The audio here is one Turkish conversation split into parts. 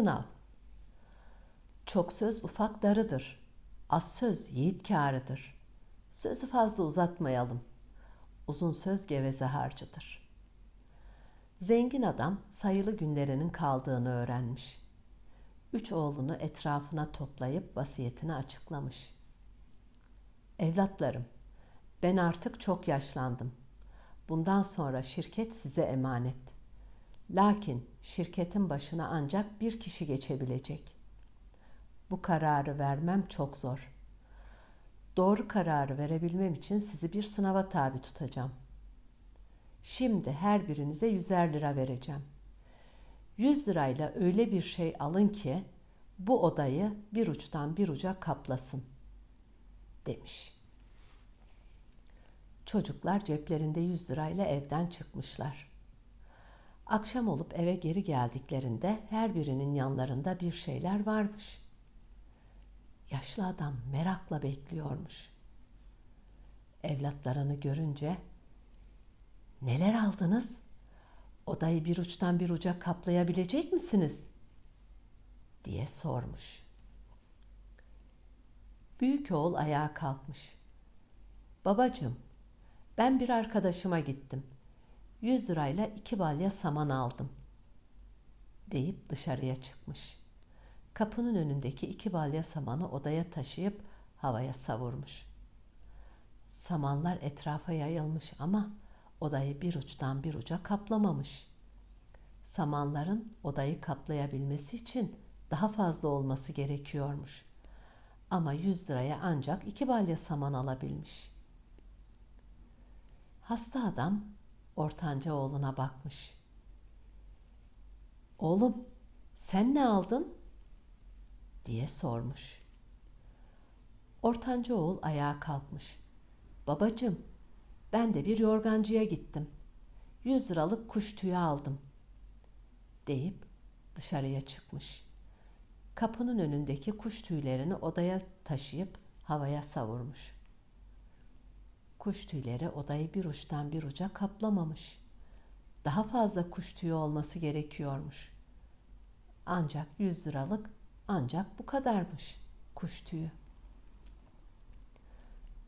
sınav. Çok söz ufak darıdır. Az söz yiğit kârıdır. Sözü fazla uzatmayalım. Uzun söz geveze harcıdır. Zengin adam sayılı günlerinin kaldığını öğrenmiş. Üç oğlunu etrafına toplayıp vasiyetini açıklamış. Evlatlarım, ben artık çok yaşlandım. Bundan sonra şirket size emanet. Lakin şirketin başına ancak bir kişi geçebilecek. Bu kararı vermem çok zor. Doğru kararı verebilmem için sizi bir sınava tabi tutacağım. Şimdi her birinize yüzer lira vereceğim. Yüz lirayla öyle bir şey alın ki bu odayı bir uçtan bir uca kaplasın demiş. Çocuklar ceplerinde yüz lirayla evden çıkmışlar. Akşam olup eve geri geldiklerinde her birinin yanlarında bir şeyler varmış. Yaşlı adam merakla bekliyormuş. Evlatlarını görünce "Neler aldınız? Odayı bir uçtan bir uca kaplayabilecek misiniz?" diye sormuş. Büyük oğul ayağa kalkmış. Babacığım, ben bir arkadaşıma gittim. Yüz lirayla iki balya saman aldım. Deyip dışarıya çıkmış. Kapının önündeki iki balya samanı odaya taşıyıp havaya savurmuş. Samanlar etrafa yayılmış ama odayı bir uçtan bir uca kaplamamış. Samanların odayı kaplayabilmesi için daha fazla olması gerekiyormuş. Ama yüz liraya ancak iki balya saman alabilmiş. Hasta adam ortanca oğluna bakmış. Oğlum sen ne aldın? diye sormuş. Ortanca oğul ayağa kalkmış. Babacım ben de bir yorgancıya gittim. Yüz liralık kuş tüyü aldım deyip dışarıya çıkmış. Kapının önündeki kuş tüylerini odaya taşıyıp havaya savurmuş. Kuş tüyleri odayı bir uçtan bir uca kaplamamış. Daha fazla kuş tüyü olması gerekiyormuş. Ancak yüz liralık ancak bu kadarmış kuş tüyü.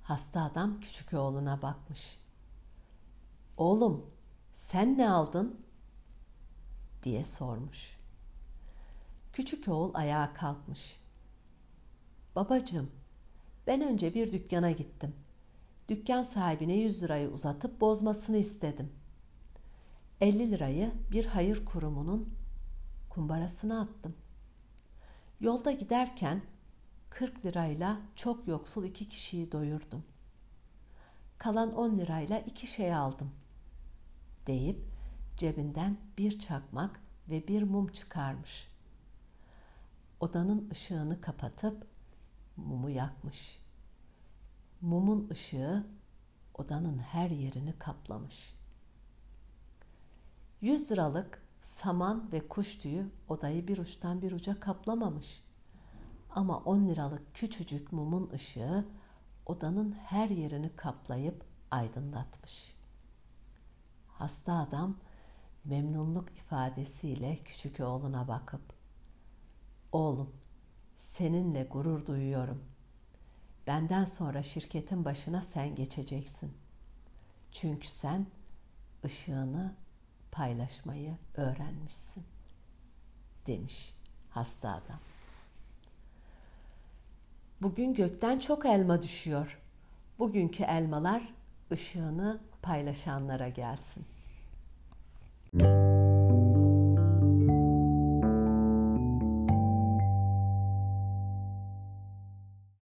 Hasta adam küçük oğluna bakmış. Oğlum sen ne aldın? diye sormuş. Küçük oğul ayağa kalkmış. Babacığım, ben önce bir dükkana gittim. Dükkan sahibine yüz lirayı uzatıp bozmasını istedim. Elli lirayı bir hayır kurumunun kumbarasına attım. Yolda giderken 40 lirayla çok yoksul iki kişiyi doyurdum. Kalan 10 lirayla iki şey aldım. Deyip cebinden bir çakmak ve bir mum çıkarmış. Odanın ışığını kapatıp mumu yakmış. Mumun ışığı odanın her yerini kaplamış. Yüz liralık saman ve kuş tüyü odayı bir uçtan bir uca kaplamamış. Ama on liralık küçücük mumun ışığı odanın her yerini kaplayıp aydınlatmış. Hasta adam memnunluk ifadesiyle küçük oğluna bakıp Oğlum, seninle gurur duyuyorum. Benden sonra şirketin başına sen geçeceksin. Çünkü sen ışığını paylaşmayı öğrenmişsin." demiş hasta adam. Bugün gökten çok elma düşüyor. Bugünkü elmalar ışığını paylaşanlara gelsin.